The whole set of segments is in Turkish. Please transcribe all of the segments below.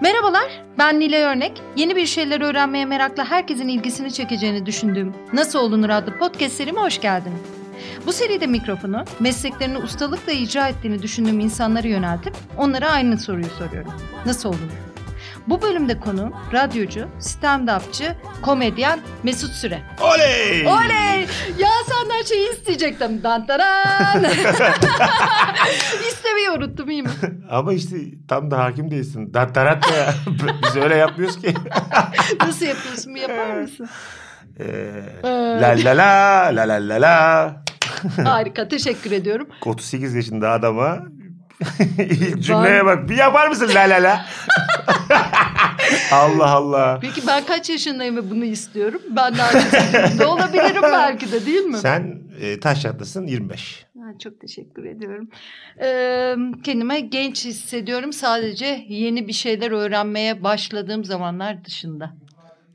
Merhabalar, ben Nilay Örnek. Yeni bir şeyler öğrenmeye merakla herkesin ilgisini çekeceğini düşündüğüm Nasıl Olunur adlı podcast serime hoş geldiniz. Bu seride mikrofonu mesleklerini ustalıkla icra ettiğini düşündüğüm insanlara yöneltip onlara aynı soruyu soruyorum. Nasıl olunur? Bu bölümde konu radyocu, stand-upçı, komedyen Mesut Süre. Oley! Oley! Ya senden şeyi isteyecektim. Dantaran! İstemeyi unuttum iyi mi? Ama işte tam da hakim değilsin. Dattarat da ya. Biz öyle yapmıyoruz ki. Nasıl yapıyorsun? Bir yapar mısın? Ee, la la la la la la la. Harika teşekkür ediyorum. 38 yaşında adama ilk cümleye bak. Bir yapar mısın la la la? Allah Allah. Peki ben kaç yaşındayım ve bunu istiyorum? Ben daha yaşında olabilirim belki de değil mi? Sen e, taş yatlasın 25. Ha, çok teşekkür ediyorum. Ee, kendime genç hissediyorum sadece yeni bir şeyler öğrenmeye başladığım zamanlar dışında.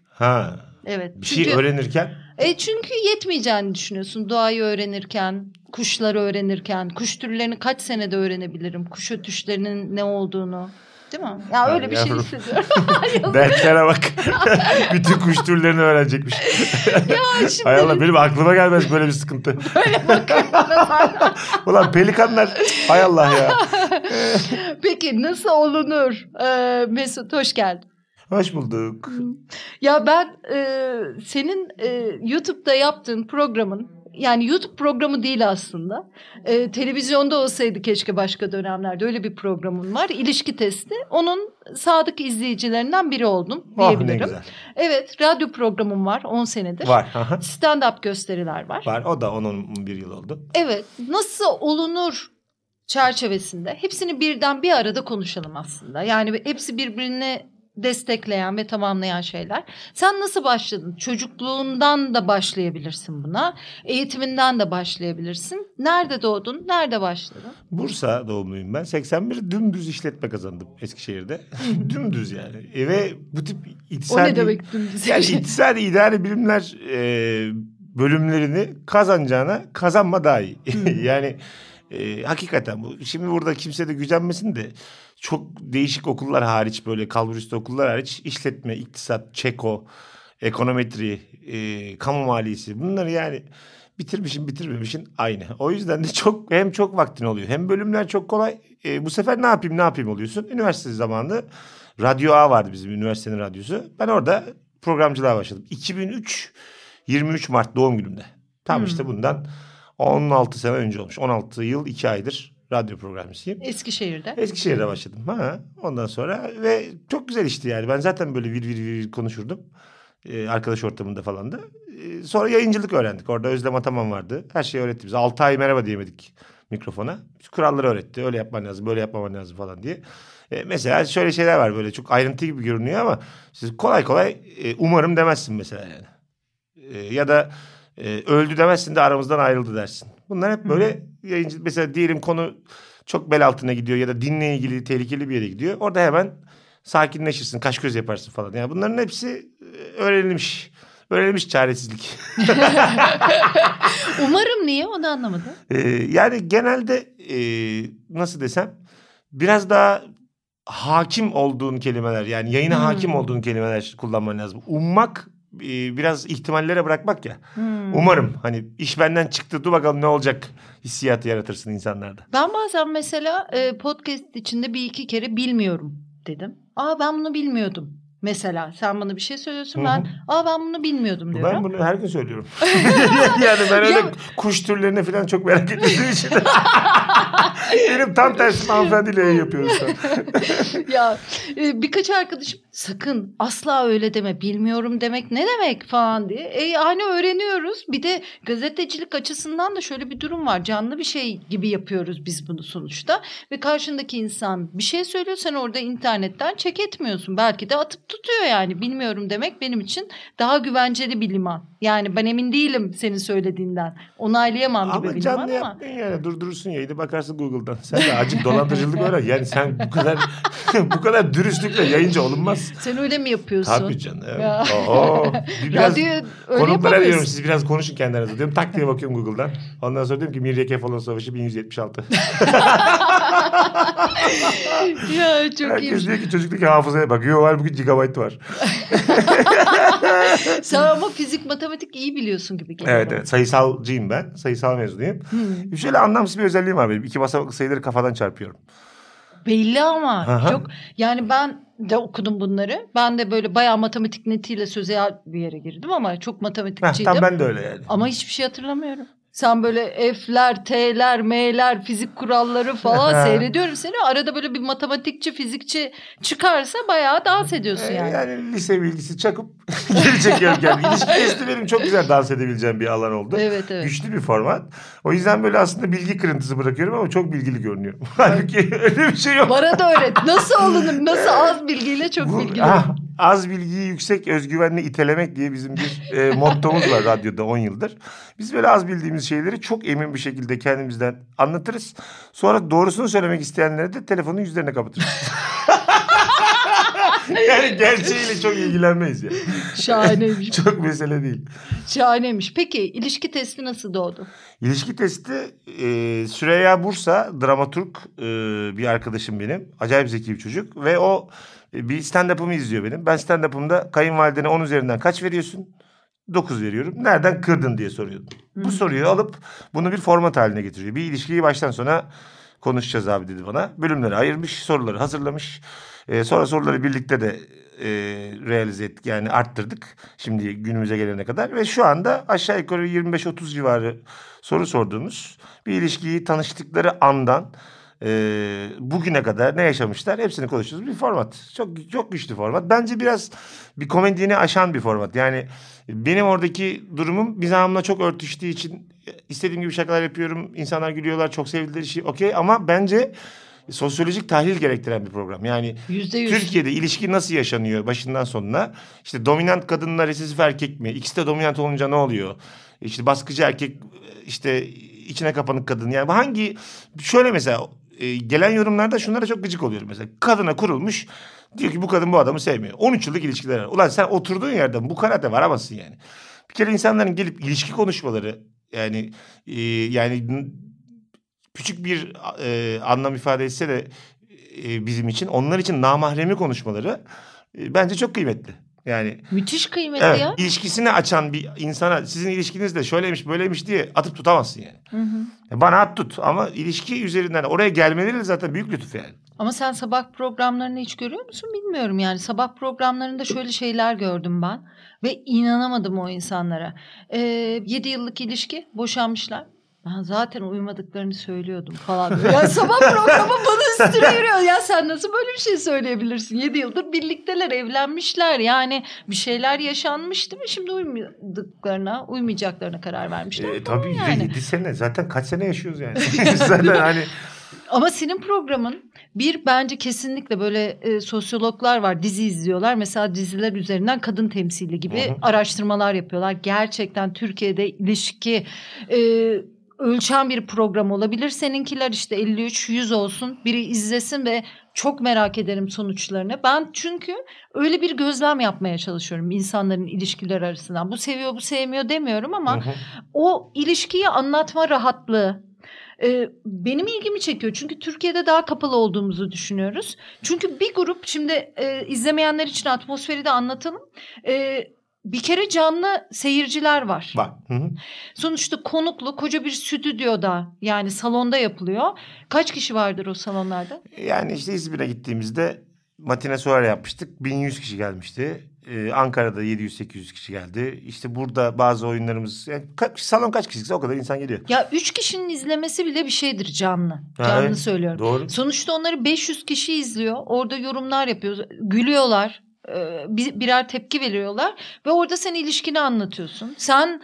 Ha. Evet. Bir şey öğrenirken E çünkü yetmeyeceğini düşünüyorsun. Doğayı öğrenirken, kuşları öğrenirken, kuş türlerini kaç senede öğrenebilirim? Kuş ötüşlerinin ne olduğunu. Değil mi? Ya Ha, öyle bir şey yavrum. hissediyorum. dertlere bak. Bütün kuş türlerini öğrenecekmiş. ya şimdi Hay Allah benim aklıma gelmez böyle bir sıkıntı. böyle bakıyorum. Ulan pelikanlar hay Allah ya. Peki nasıl olunur? Ee, Mesut hoş geldin. Hoş bulduk. Ya ben e, senin e, YouTube'da yaptığın programın yani YouTube programı değil aslında. E, televizyonda olsaydı keşke başka dönemlerde öyle bir programın var. İlişki testi. Onun sadık izleyicilerinden biri oldum Oh ne diyebilirim. güzel. evet radyo programım var 10 senedir. Var. aha. Stand-up gösteriler var. Var. O da 10-11 yıl oldu. Evet nasıl olunur çerçevesinde hepsini birden bir arada konuşalım aslında. Yani hepsi birbirini destekleyen ve tamamlayan şeyler. Sen nasıl başladın? Çocukluğundan da başlayabilirsin buna. Eğitiminden de başlayabilirsin. Nerede doğdun? Nerede başladın? Bursa doğumluyum ben. 81 dümdüz işletme kazandım Eskişehir'de. dümdüz yani. E ve bu tip O iktisadi... ne demek dümdüz? Yani iktisadi idari bilimler e, bölümlerini kazanacağına kazanma daha iyi. yani e, hakikaten bu. Şimdi burada kimse de gücenmesin de çok değişik okullar hariç böyle kalburüstü okullar hariç işletme, iktisat, çeko, ekonometri, e, kamu maliyesi bunları yani bitirmişin bitirmemişin aynı. O yüzden de çok hem çok vaktin oluyor hem bölümler çok kolay. E, bu sefer ne yapayım ne yapayım oluyorsun. Üniversite zamanında Radyo A vardı bizim üniversitenin radyosu. Ben orada programcılığa başladım. 2003 23 Mart doğum günümde. Tam Hmm. işte bundan 16 sene önce olmuş. 16 yıl 2 aydır radyo programcısıyım. Eskişehir'de. Eskişehir'de başladım. Ha, ondan sonra ve çok güzel işti yani. Ben zaten böyle vir vir vir konuşurdum. Ee, arkadaş ortamında falan da. Ee, sonra yayıncılık öğrendik. Orada Özlem Ataman vardı. Her şeyi öğretti bize. 6 ay merhaba diyemedik mikrofona. Kuralları öğretti. Öyle yapman lazım, böyle yapmaman lazım falan diye. Ee, mesela şöyle şeyler var böyle çok ayrıntı gibi görünüyor ama siz kolay kolay e, umarım demezsin mesela yani. Ee, ya da e, öldü demezsin de aramızdan ayrıldı dersin. Bunlar hep böyle yayıncı mesela diyelim konu çok bel altına gidiyor ya da dinle ilgili tehlikeli bir yere gidiyor. Orada hemen sakinleşirsin, kaş göz yaparsın falan. Yani bunların hepsi e, öğrenilmiş. Öğrenilmiş çaresizlik. Umarım niye onu anlamadım. Ee, yani genelde e, nasıl desem biraz daha hakim olduğun kelimeler yani yayına Hmm. hakim olduğun kelimeler kullanman lazım. Ummak e, biraz ihtimallere bırakmak ya. Hmm. Umarım hani iş benden çıktı dur bakalım ne olacak hissiyatı yaratırsın insanlarda. Ben bazen mesela e, podcast içinde bir iki kere bilmiyorum dedim. Aa ben bunu bilmiyordum. Mesela sen bana bir şey söylüyorsun ben aa ben bunu bilmiyordum diyorum. Ben bunu her gün söylüyorum. yani ben öyle Ya- kuş türlerine falan çok merak ettiğim için. Benim tam tersi hanımefendiyle yapıyoruz ya e, birkaç arkadaşım sakın asla öyle deme bilmiyorum demek ne demek falan diye. E, yani öğreniyoruz. Bir de gazetecilik açısından da şöyle bir durum var. Canlı bir şey gibi yapıyoruz biz bunu sonuçta. Ve karşındaki insan bir şey söylüyor sen orada internetten çek etmiyorsun. Belki de atıp tutuyor yani bilmiyorum demek benim için daha güvenceli bir liman. Yani ben emin değilim senin söylediğinden. Onaylayamam gibi Ama bir canlı liman ama. yapmayın yani durdurursun yayını bakarsın Google'dan. Sen de acık dolandırıcılık öğren. Yani sen bu kadar bu kadar dürüstlükle yayıncı olunmaz. Sen öyle mi yapıyorsun? Tabii canım. Ya. Oo, bir biraz öyle konuklara diyorum siz biraz konuşun kendi aranızda diyorum. Tak diye bakıyorum Google'dan. Ondan sonra diyorum ki Mirya Kefalon Savaşı 1176. ya çok Herkes iyiymiş. diyor ki çocuktaki hafızaya bakıyor. Halbuki gigabyte var. Sen ama fizik matematik iyi biliyorsun gibi geliyor. Evet evet sayısalcıyım ben. Sayısal mezunuyum. Hmm. Şöyle anlamsız bir özelliğim var benim. İki basamaklı sayıları kafadan çarpıyorum. Belli ama Aha. çok yani ben de okudum bunları. Ben de böyle bayağı matematik netiyle sözel bir yere girdim ama çok Heh, matematikçiydim. tam ben de öyle yani. Ama hiçbir şey hatırlamıyorum. Sen böyle F'ler, T'ler, M'ler, fizik kuralları falan seyrediyorum seni. Arada böyle bir matematikçi, fizikçi çıkarsa bayağı dans ediyorsun Ee, yani. Yani lise bilgisi çakıp geri çekiyorum kendimi. İlişki testi benim çok güzel dans edebileceğim bir alan oldu. Evet evet. Güçlü bir format. O yüzden böyle aslında bilgi kırıntısı bırakıyorum ama çok bilgili görünüyorum. Halbuki öyle bir şey yok. Bana da öğret. Nasıl olunur? Nasıl az bilgiyle çok Bu- bilgili? ah, az bilgiyi yüksek özgüvenle itelemek diye bizim bir e, mottomuz var radyoda 10 yıldır. Biz böyle az bildiğimiz şeyleri çok emin bir şekilde kendimizden anlatırız. Sonra doğrusunu söylemek isteyenlere de telefonu yüzlerine kapatırız. yani gerçeğiyle çok ilgilenmeyiz yani. Şahaneymiş. Çok mesele değil. Şahaneymiş. Peki ilişki testi nasıl doğdu? İlişki testi e, Süreyya Bursa dramaturg e, bir arkadaşım benim. Acayip zeki bir çocuk ve o bir stand-up'ımı izliyor benim. Ben stand-up'ımda kayınvalidene 10 üzerinden kaç veriyorsun? 9 veriyorum. Nereden kırdın diye soruyordum. Bu soruyu alıp bunu bir format haline getiriyor. Bir ilişkiyi baştan sona konuşacağız abi dedi bana. Bölümleri ayırmış, soruları hazırlamış. E, sonra soruları birlikte de e, realize ettik. Yani arttırdık şimdi günümüze gelene kadar. Ve şu anda aşağı yukarı 25-30 civarı soru sorduğumuz bir ilişkiyi tanıştıkları andan e, bugüne kadar ne yaşamışlar hepsini konuştuğumuz bir format. Çok çok güçlü format. Bence biraz bir komedyeni aşan bir format. Yani benim oradaki durumum mizahımla çok örtüştüğü için istediğim gibi şakalar yapıyorum. İnsanlar gülüyorlar. Çok sevdikleri şey okey ama bence sosyolojik tahlil gerektiren bir program. Yani Yüzde yüz. Türkiye'de ilişki nasıl yaşanıyor başından sonuna? İşte dominant kadınla resesif erkek mi? İkisi de dominant olunca ne oluyor? İşte baskıcı erkek işte içine kapanık kadın. Yani hangi şöyle mesela e, gelen yorumlarda şunlara çok gıcık oluyorum mesela. Kadına kurulmuş diyor ki bu kadın bu adamı sevmiyor. 13 yıllık ilişkiler var. Ulan sen oturduğun yerden bu karate varamazsın yani. Bir kere insanların gelip ilişki konuşmaları yani e, yani küçük bir e, anlam ifade etse de e, bizim için onlar için namahremi konuşmaları e, bence çok kıymetli. Yani Müthiş kıymetli evet, ya. ilişkisini açan bir insana sizin ilişkiniz de şöyleymiş böyleymiş diye atıp tutamazsın yani. Hı hı. Bana at tut ama ilişki üzerinden oraya gelmeleri zaten büyük lütuf yani. Ama sen sabah programlarını hiç görüyor musun bilmiyorum. Yani sabah programlarında şöyle şeyler gördüm ben. Ve inanamadım o insanlara. Ee, 7 yıllık ilişki boşanmışlar. Ben zaten uyumadıklarını söylüyordum falan. Ya sabah programı bana üstüne yürüyor. Ya sen nasıl böyle bir şey söyleyebilirsin? 7 yıldır birlikteler, evlenmişler. Yani bir şeyler yaşanmış değil mi? Şimdi uymadıklarına, uymayacaklarına karar vermişler. E, tabii yani. 7 sene zaten kaç sene yaşıyoruz yani. zaten hani Ama senin programın bir bence kesinlikle böyle e, sosyologlar var dizi izliyorlar. Mesela diziler üzerinden kadın temsili gibi Hı hı. araştırmalar yapıyorlar. Gerçekten Türkiye'de ilişki e, ölçen bir program olabilir. Seninkiler işte 53-100 olsun biri izlesin ve çok merak ederim sonuçlarını. Ben çünkü öyle bir gözlem yapmaya çalışıyorum insanların ilişkiler arasından. Bu seviyor bu sevmiyor demiyorum ama Hı hı. o ilişkiyi anlatma rahatlığı e, benim ilgimi çekiyor. Çünkü Türkiye'de daha kapalı olduğumuzu düşünüyoruz. Çünkü bir grup şimdi e, izlemeyenler için atmosferi de anlatalım. E, bir kere canlı seyirciler var. Bak. Hı hı. Sonuçta konuklu koca bir stüdyoda yani salonda yapılıyor. Kaç kişi vardır o salonlarda? Yani işte İzmir'e gittiğimizde matine soğar yapmıştık. 1100 kişi gelmişti. Ee, Ankara'da 700-800 kişi geldi. İşte burada bazı oyunlarımız... Yani ka- salon kaç kişiyse o kadar insan geliyor. Ya üç kişinin izlemesi bile bir şeydir canlı. Canlı evet. söylüyorum. Doğru. Sonuçta onları 500 kişi izliyor. Orada yorumlar yapıyor. Gülüyorlar. E, bir- birer tepki veriyorlar ve orada sen ilişkini anlatıyorsun. Sen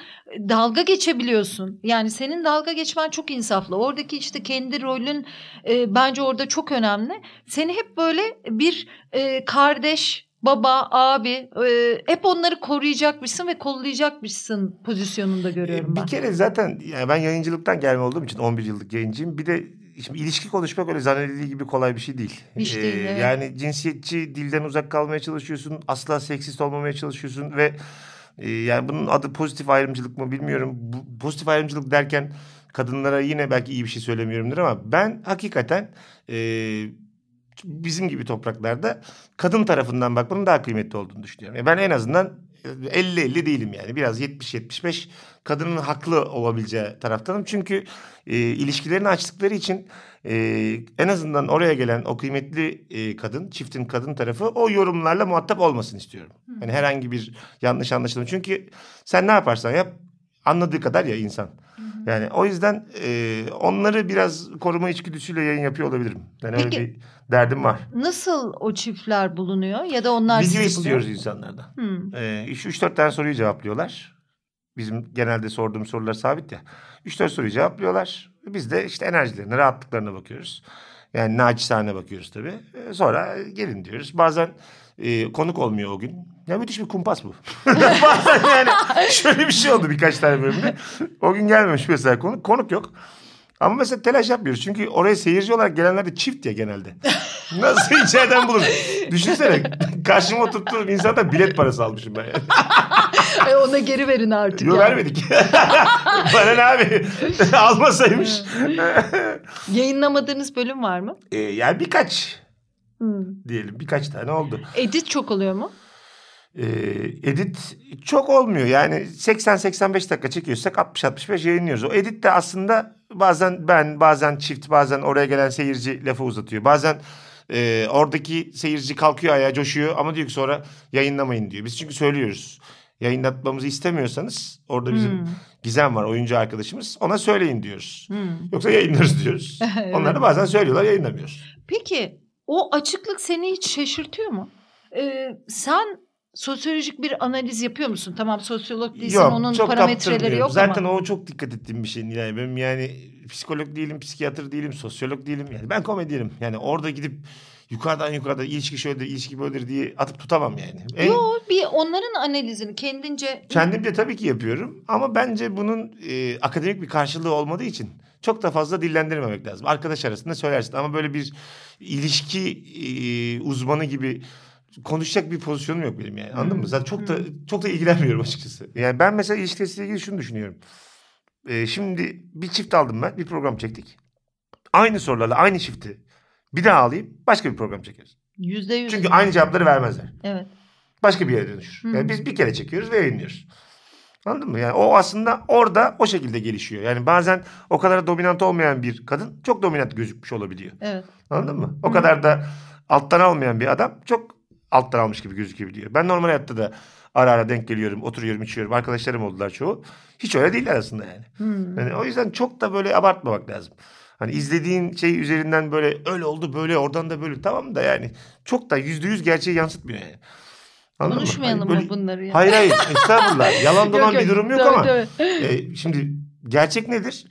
dalga geçebiliyorsun. Yani senin dalga geçmen çok insaflı. Oradaki işte kendi rolün e, bence orada çok önemli. Seni hep böyle bir e, kardeş, baba, abi e, hep onları koruyacakmışsın ve kollayacakmışsın pozisyonunda görüyorum Ee, ben. Bir kere zaten yani ben yayıncılıktan gelme olduğum için 11 yıllık yayıncıyım. Bir de şimdi ilişki konuşmak öyle zannedildiği gibi kolay bir şey değil. Hiç değil, evet. Yani cinsiyetçi dilden uzak kalmaya çalışıyorsun. Asla seksist olmamaya çalışıyorsun ve e, yani bunun adı pozitif ayrımcılık mı bilmiyorum. Bu, pozitif ayrımcılık derken kadınlara yine belki iyi bir şey söylemiyorumdur ama ben hakikaten e, bizim gibi topraklarda kadın tarafından bakmanın daha kıymetli olduğunu düşünüyorum. E, ben en azından 50-50 değilim yani. Biraz 70-75 kadının haklı olabileceği taraftanım. Çünkü e, ilişkilerini açtıkları için e, en azından oraya gelen o kıymetli e, kadın, çiftin kadın tarafı o yorumlarla muhatap olmasın istiyorum. Yani herhangi bir yanlış anlaşılma. Çünkü sen ne yaparsan yap anladığı kadar ya insan. Yani o yüzden e, onları biraz koruma içgüdüsüyle yayın yapıyor olabilirim. Yani Peki- öyle bir derdim var. Nasıl o çiftler bulunuyor ya da onlar Video sizi buluyor? istiyoruz insanlardan. Hmm. Ee, 3-4 tane soruyu cevaplıyorlar. Bizim genelde sorduğum sorular sabit ya. 3-4 soruyu cevaplıyorlar. Biz de işte enerjilerine, rahatlıklarına bakıyoruz. Yani naçizane bakıyoruz tabii. Ee, sonra gelin diyoruz. Bazen e, konuk olmuyor o gün. Ya müthiş bir kumpas bu. Bazen yani şöyle bir şey oldu birkaç tane bölümde. O gün gelmemiş mesela konuk. Konuk yok. Ama mesela telaş yapmıyoruz. Çünkü oraya seyirci olarak gelenler de çift ya genelde. Nasıl içeriden bulur? Düşünsene karşıma oturttuğum insanda bilet parası almışım ben. Yani. E, ona geri verin artık. Yok yani. vermedik. Bana ne abi? Almasaymış. Yayınlamadığınız bölüm var mı? ee, yani birkaç Hmm. diyelim birkaç tane oldu. Edit çok oluyor mu? Ee, edit çok olmuyor. Yani 80-85 dakika çekiyorsak 60-65 yayınlıyoruz. O edit de aslında bazen ben, bazen çift, bazen oraya gelen seyirci lafı uzatıyor. Bazen e, oradaki seyirci kalkıyor ayağa coşuyor ama diyor ki sonra yayınlamayın diyor. Biz çünkü söylüyoruz. Yayınlatmamızı istemiyorsanız orada bizim Hmm. Gizem var oyuncu arkadaşımız ona söyleyin diyoruz. Hmm. Yoksa yayınlarız diyoruz. Evet. Onlar da bazen söylüyorlar yayınlamıyoruz. Peki o açıklık seni hiç şaşırtıyor mu? Ee, sen sosyolojik bir analiz yapıyor musun? Tamam sosyolog değilsin onun parametreleri kaptırmıyorum. yok Zaten ama. o çok dikkat ettiğim bir şey Nilay. Benim yani psikolog değilim, psikiyatr değilim, sosyolog değilim. Yani ben komedyenim. Yani orada gidip yukarıdan yukarıda ilişki şöyledir, ilişki böyledir diye atıp tutamam yani. En, Yok bir onların analizini kendince Kendim de tabii ki yapıyorum. Ama bence bunun e, akademik bir karşılığı olmadığı için çok da fazla dillendirmemek lazım. Arkadaş arasında söylersin ama böyle bir ilişki e, uzmanı gibi konuşacak bir pozisyonum yok benim yani. Anladın Hmm, mı? Zaten çok da çok da ilgilenmiyorum açıkçası. Yani ben mesela ilişkisiyle ilgili şunu düşünüyorum. E, şimdi bir çift aldım ben. Bir program çektik. Aynı sorularla aynı çifti bir daha alayım başka bir program çekeriz. yüzde yüz. Çünkü aynı cevapları vermezler Evet. başka bir yere dönüşür. Hı. Yani biz bir kere çekiyoruz ve yayınlıyoruz. Anladın mı? Yani o aslında orada o şekilde gelişiyor. Yani bazen o kadar dominant olmayan bir kadın çok dominant gözükmüş olabiliyor. Evet. Anladın mı? O Hı. kadar da alttan almayan bir adam çok alttan almış gibi gözükebiliyor. Ben normal hayatta da ara ara denk geliyorum, oturuyorum, içiyorum. Arkadaşlarım oldular çoğu. Hiç öyle değiller aslında yani. Hmm. Yani o yüzden çok da böyle abartmamak lazım. Hani izlediğin şey üzerinden böyle öyle oldu böyle oradan da böyle tamam da yani çok da yüzde yüz gerçeği yansıtmıyor yani. Anladın mı? Konuşmayalım Hani mı böyle- bunları ya? Hayır hayır estağfurullah. Yalan dolan bir durum yok ama. e, şimdi gerçek nedir?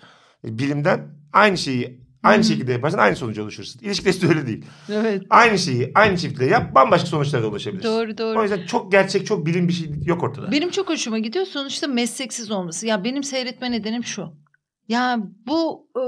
E, Bilimden aynı şeyi aynı şekilde yaparsan aynı sonuca ulaşırsın. İlişkide de öyle değil. Evet. Aynı şeyi aynı çiftle yap bambaşka sonuçlara ulaşabilirsin. Doğru doğru. O yüzden çok gerçek çok bilim bir şey yok ortada. Benim çok hoşuma gidiyor sonuçta mesleksiz olması. Ya benim seyretme nedenim şu. Ya bu e,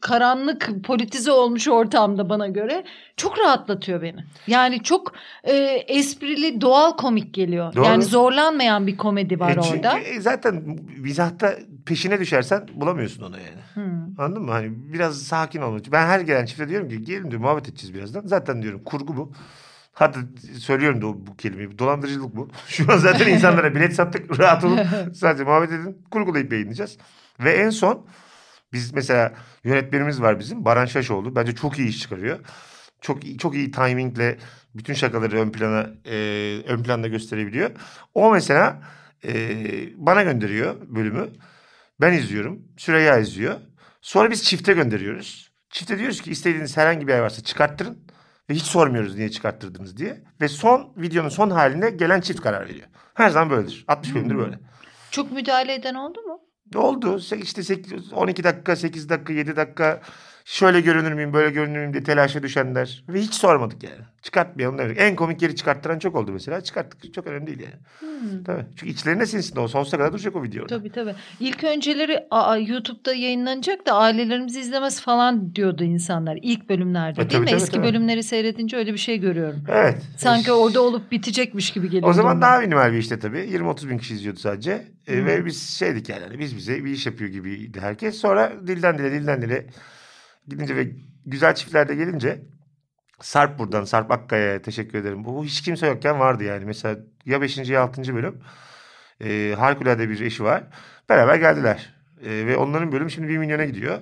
karanlık politize olmuş ortamda bana göre çok rahatlatıyor beni. Yani çok e, esprili doğal komik geliyor. Doğru. Yani zorlanmayan bir komedi var E, çünkü orada. e, zaten mizahta peşine düşersen bulamıyorsun onu yani. Hmm. Anladın mı? Hani biraz sakin olun. Ben her gelen çifte diyorum ki gelin diyor muhabbet edeceğiz birazdan. Zaten diyorum kurgu bu. Hadi söylüyorum da bu kelimeyi. Dolandırıcılık bu. Şu an zaten insanlara bilet sattık. Rahat olun. Sadece muhabbet edin. Kurgulayıp yayınlayacağız. Ve en son biz mesela yönetmenimiz var bizim. Baran Şaşoğlu. Bence çok iyi iş çıkarıyor. Çok çok iyi timingle bütün şakaları ön plana e, ön planda gösterebiliyor. O mesela e, bana gönderiyor bölümü. Ben izliyorum. Süreyya izliyor. Sonra biz çifte gönderiyoruz. Çifte diyoruz ki istediğiniz herhangi bir yer varsa çıkarttırın. Ve hiç sormuyoruz niye çıkarttırdınız diye. Ve son videonun son haline gelen çift karar veriyor. Her zaman böyledir. 60 bölümdür böyle. Çok müdahale eden oldu mu? Oldu. Se- işte 8, 12 dakika, 8 dakika, 7 dakika. Şöyle görünür müyüm böyle görünür müyüm diye telaşa düşenler. Ve hiç sormadık yani. Çıkartmayalım demek. En komik yeri çıkarttıran çok oldu mesela. Çıkarttık. Çok önemli değil yani. Hmm. Tabii. Çünkü içlerine sinsin de o sonsuza kadar duracak o video. orada. Tabii tabii. İlk önceleri aa, YouTube'da yayınlanacak da ailelerimiz izlemez falan diyordu insanlar. İlk bölümlerde E, değil tabii, mi? tabii, Eski tabii. bölümleri seyredince öyle bir şey görüyorum. Evet. Sanki E, orada olup bitecekmiş gibi geliyor. O zaman daha minimal bir işte tabii. 20-30 bin kişi izliyordu sadece. E, Hı. ve biz şeydik yani. hani Biz bize bir iş yapıyor gibiydi herkes. Sonra dilden dile dilden dile gidince ve güzel çiftlerde gelince Sarp buradan Sarp Akkaya'ya teşekkür ederim. Bu hiç kimse yokken vardı yani. Mesela ya 5. ya 6. bölüm e, harikulade bir eşi var. Beraber geldiler. E, ve onların bölüm şimdi 1 milyona gidiyor.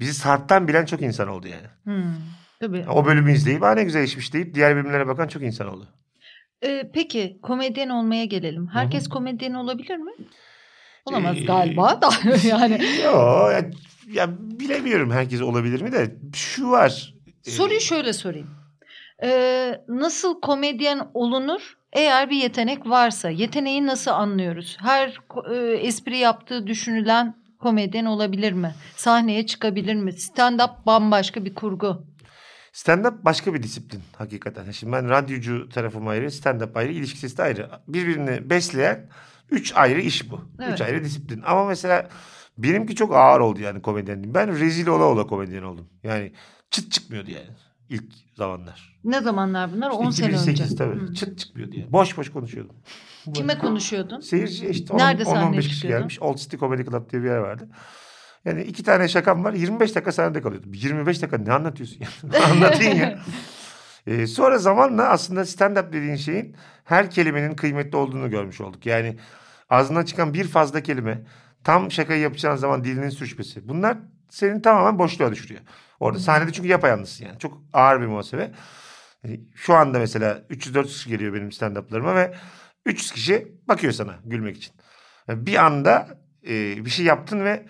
Bizi Sarp'tan bilen çok insan oldu yani. Hmm, tabii. O bölümü izleyip "Aa ne güzel işmiş deyip diğer bölümlere bakan çok insan oldu. Ee, peki komedyen olmaya gelelim. Herkes komedyen olabilir mi? Olamaz Ee, galiba da yani. Yo ya, bilemiyorum herkes olabilir mi de şu var. Soruyu şöyle sorayım. Ee, nasıl komedyen olunur? Eğer bir yetenek varsa yeteneği nasıl anlıyoruz? Her e, espri yaptığı düşünülen komedyen olabilir mi? Sahneye çıkabilir mi? Stand-up bambaşka bir kurgu. Stand-up başka bir disiplin hakikaten. Şimdi ben radyocu tarafım ayrı, stand-up ayrı, ilişkisi de ayrı. Birbirini besleyen üç ayrı iş bu. Evet. Üç ayrı disiplin. Ama mesela benimki çok ağır oldu yani komedyen. Ben rezil ola ola komedyen oldum. Yani çıt çıkmıyordu yani ilk zamanlar. Ne zamanlar bunlar? 10 sene 2008 önce. tabii. Hı. Çıt çıkmıyordu yani. Boş boş konuşuyordum. Kime konuşuyordun? Seyirci işte Nerede 10-15 sahneye kişi gelmiş. Old City Comedy Club diye bir yer vardı. Yani iki tane şakam var. 25 dakika sahnede kalıyordum. 25 dakika ne anlatıyorsun ya? Anlatayım ya. Ee, sonra zamanla aslında stand-up dediğin şeyin her kelimenin kıymetli olduğunu görmüş olduk. Yani ağzından çıkan bir fazla kelime tam şakayı yapacağın zaman dilinin sürçmesi. Bunlar senin tamamen boşluğa düşürüyor. Orada sahnede çünkü yapayalnızsın yani. Çok ağır bir muhasebe. Ee, Şu anda mesela 300-400 kişi geliyor benim stand-up'larıma ve 300 kişi bakıyor sana gülmek için. Yani bir anda e, bir şey yaptın ve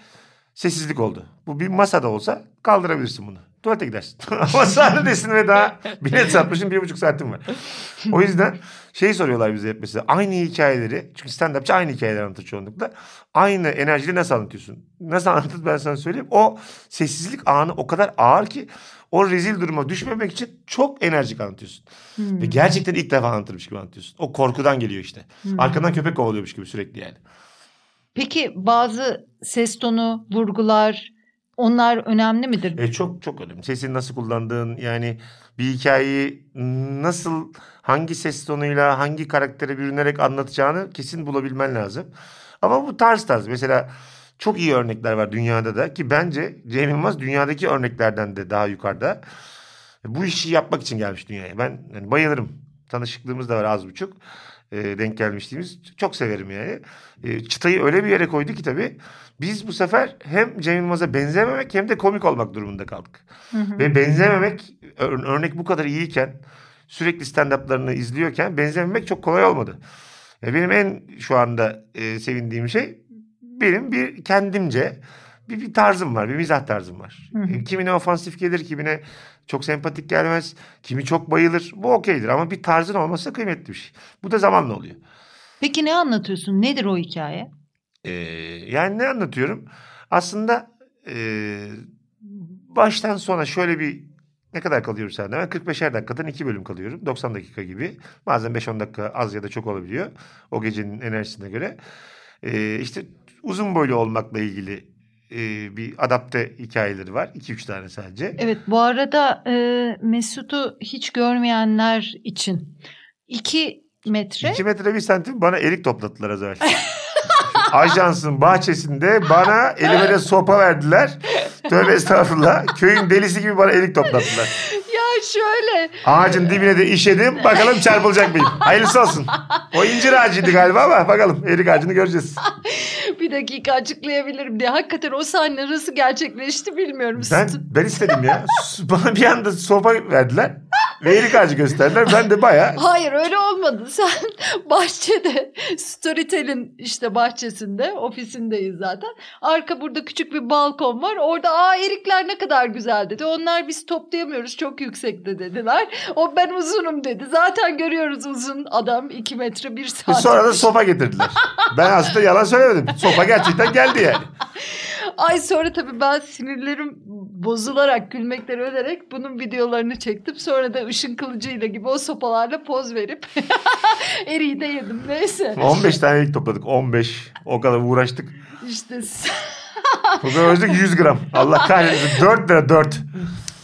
sessizlik oldu. Bu bir masada olsa kaldırabilirsin bunu. Tuvalete gidersin. Ama sahnedesin ve daha bilet satmışsın bir buçuk saatin var. O yüzden şey soruyorlar bize hep mesela aynı hikayeleri çünkü stand-upçı aynı hikayeleri anlatır çoğunlukla. Aynı enerjiyle nasıl anlatıyorsun? Nasıl anlatır ben sana söyleyeyim. O sessizlik anı o kadar ağır ki o rezil duruma düşmemek için çok enerjik anlatıyorsun. Hmm. Ve gerçekten ilk defa anlatırmış gibi anlatıyorsun. O korkudan geliyor işte. Hmm. Arkadan köpek kovalıyormuş gibi sürekli yani. Peki bazı ses tonu, vurgular onlar önemli midir? E çok çok önemli. Sesini nasıl kullandığın yani bir hikayeyi nasıl hangi ses tonuyla hangi karaktere bürünerek anlatacağını kesin bulabilmen lazım. Ama bu tarz tarz mesela çok iyi örnekler var dünyada da ki bence Cem Yılmaz dünyadaki örneklerden de daha yukarıda. Bu işi yapmak için gelmiş dünyaya. Ben yani bayılırım. Tanışıklığımız da var az buçuk. E, denk gelmişliğimiz. Çok severim yani. E, çıtayı öyle bir yere koydu ki tabii. Biz bu sefer hem Cem Yılmaz'a benzememek hem de komik olmak durumunda kaldık. Hı hı. Ve benzememek ör- örnek bu kadar iyiyken sürekli stand-up'larını izliyorken benzememek çok kolay olmadı. E, benim en şu anda e, sevindiğim şey benim bir kendimce bir, bir tarzım var, bir mizah tarzım var. Hı hı. E, kimine ofansif gelir, kimine çok sempatik gelmez, kimi çok bayılır. Bu okeydir ama bir tarzın olması kıymetli bir şey. Bu da zamanla oluyor. Peki ne anlatıyorsun? Nedir o hikaye? Ee, yani ne anlatıyorum? Aslında e, baştan sona şöyle bir ne kadar kalıyorum sende? Ben 45'er dakikadan iki bölüm kalıyorum. 90 dakika gibi. Bazen 5-10 dakika az ya da çok olabiliyor. O gecenin enerjisine göre. Ee, işte uzun boylu olmakla ilgili e, bir adapte hikayeleri var. 2-3 tane sadece. Evet bu arada e, Mesut'u hiç görmeyenler için 2 metre 2 metre bir santim bana erik toplattılar az evvel. Ajansın bahçesinde bana elime de sopa verdiler. Tövbe estağfurullah. Köyün delisi gibi bana erik toplattılar. ya şöyle Ağacın dibine de işedim. Bakalım çarpılacak mıyım? Hayırlısı olsun. O incir ağacıydı galiba ama bakalım erik ağacını göreceğiz. bir dakika açıklayabilirim diye. Hakikaten o sahne nasıl gerçekleşti bilmiyorum. Ben, ben istedim ya. Bana bir anda sopa verdiler. Ve erik ağacı gösterdiler. Ben de bayağı Hayır öyle olmadı. Sen bahçede Storytel'in işte bahçesinde ofisindeyiz zaten. Arka burada küçük bir balkon var. Orada aa erikler ne kadar güzel dedi. Onlar biz toplayamıyoruz çok yüksekte dediler. O ben uzunum dedi. Zaten görüyoruz uzun adam 2 metre 1 saat. sonra da sopa getirdiler. Ben aslında yalan söylemedim. Sopa gerçekten geldi yani. Ay sonra tabii ben sinirlerim bozularak gülmekten ölerek bunun videolarını çektim. Sonra da ışın kılıcıyla gibi o sopalarla poz verip eriği de yedim neyse. 15 tane ilk topladık 15 o kadar uğraştık. İşte Bugün ölçtük 100 gram. Allah kahretsin 4 lira 4.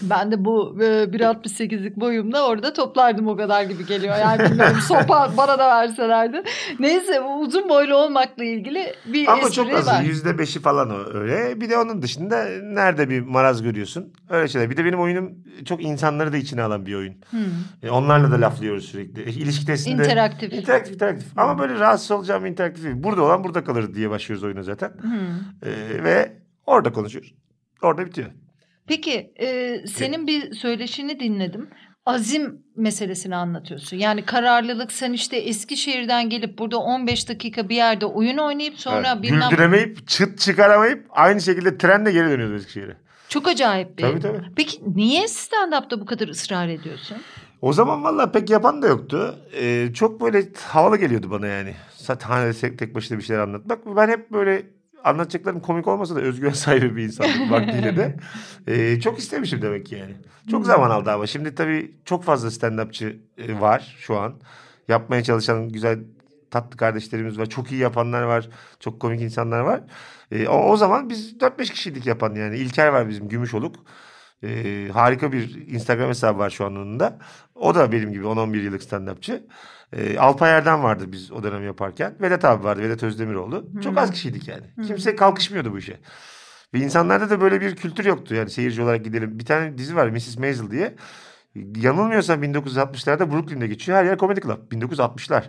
Ben de bu e, 1.68'lik boyumda orada toplardım o kadar gibi geliyor. Yani bilmiyorum sopa bana da verselerdi. Neyse uzun boylu olmakla ilgili bir Ama çok az. Yüzde beşi falan öyle. Bir de onun dışında nerede bir maraz görüyorsun? Öyle şeyler. Bir de benim oyunum çok insanları da içine alan bir oyun. Hmm. E, onlarla da laflıyoruz sürekli. İlişki testinde. İnteraktif. İnteraktif, interaktif. Ama böyle rahatsız olacağım interaktif değil. Burada olan burada kalır diye başlıyoruz oyuna zaten. Hmm. E, ve orada konuşuyoruz. Orada bitiyor. Peki e, senin bir söyleşini dinledim. Azim meselesini anlatıyorsun. Yani kararlılık sen işte Eskişehir'den gelip burada 15 dakika bir yerde oyun oynayıp sonra Evet. bilmem Güldüremeyip, çıt çıkaramayıp aynı şekilde trenle geri dönüyoruz Eskişehir'e. çok acayip bir. Tabii tabii. Peki niye stand-up'ta bu kadar ısrar ediyorsun? O zaman valla pek yapan da yoktu. Ee, çok böyle havalı geliyordu bana yani. Sahnede tek, tek başına bir şeyler anlatmak. Ben hep böyle anlatacaklarım komik olmasa da özgüven sahibi bir insandım vaktiyle de. Ee, çok istemişim demek ki yani. Çok zaman aldı ama şimdi tabii çok fazla stand-upçı e, var şu an. Yapmaya çalışan güzel tatlı kardeşlerimiz var. Çok iyi yapanlar var. Çok komik insanlar var. Ee, o, o zaman biz 4-5 kişiydik yapan yani. İlker var bizim Gümüşoluk. Ee, harika bir Instagram hesabı var şu an onun da. O da benim gibi 10-11 yıllık stand-upçı. Ee, Alpay Erdem vardı biz o dönem yaparken. Vedat abi vardı. Vedat Özdemiroğlu. Çok az kişiydik yani. Kimse kalkışmıyordu bu işe. Ve insanlarda da böyle bir kültür yoktu. Yani seyirci olarak gidelim. Bir tane dizi var Mrs. Maisel diye. Yanılmıyorsam 1960'larda Brooklyn'de geçiyor. Her yer Comedy Club. 1960'lar.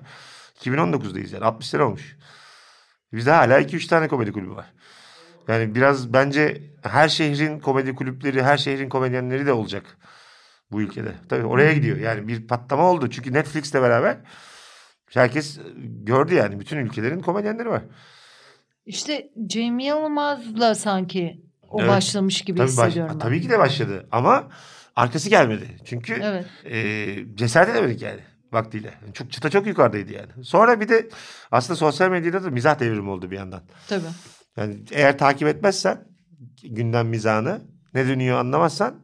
2019'dayız yani. 60 sene olmuş. Bizde hala 2-3 tane komedi kulübü var. Yani biraz bence her şehrin komedi kulüpleri, her şehrin komedyenleri de olacak bu ülkede. Tabii oraya gidiyor. Yani bir patlama oldu. Çünkü Netflix'le beraber herkes gördü yani. Bütün ülkelerin komedyenleri var. İşte Cem Yılmaz'la sanki o Evet. başlamış gibi Tabii, baş- hissediyorum ben. tabii ki de başladı ama arkası gelmedi. Çünkü Evet. e, cesaret edemedik yani vaktiyle. Çok çıta çok yukarıdaydı yani. Sonra bir de aslında sosyal medyada da mizah devrimi oldu bir yandan. Tabii. Yani eğer takip etmezsen gündem mizahını ne dönüyor anlamazsan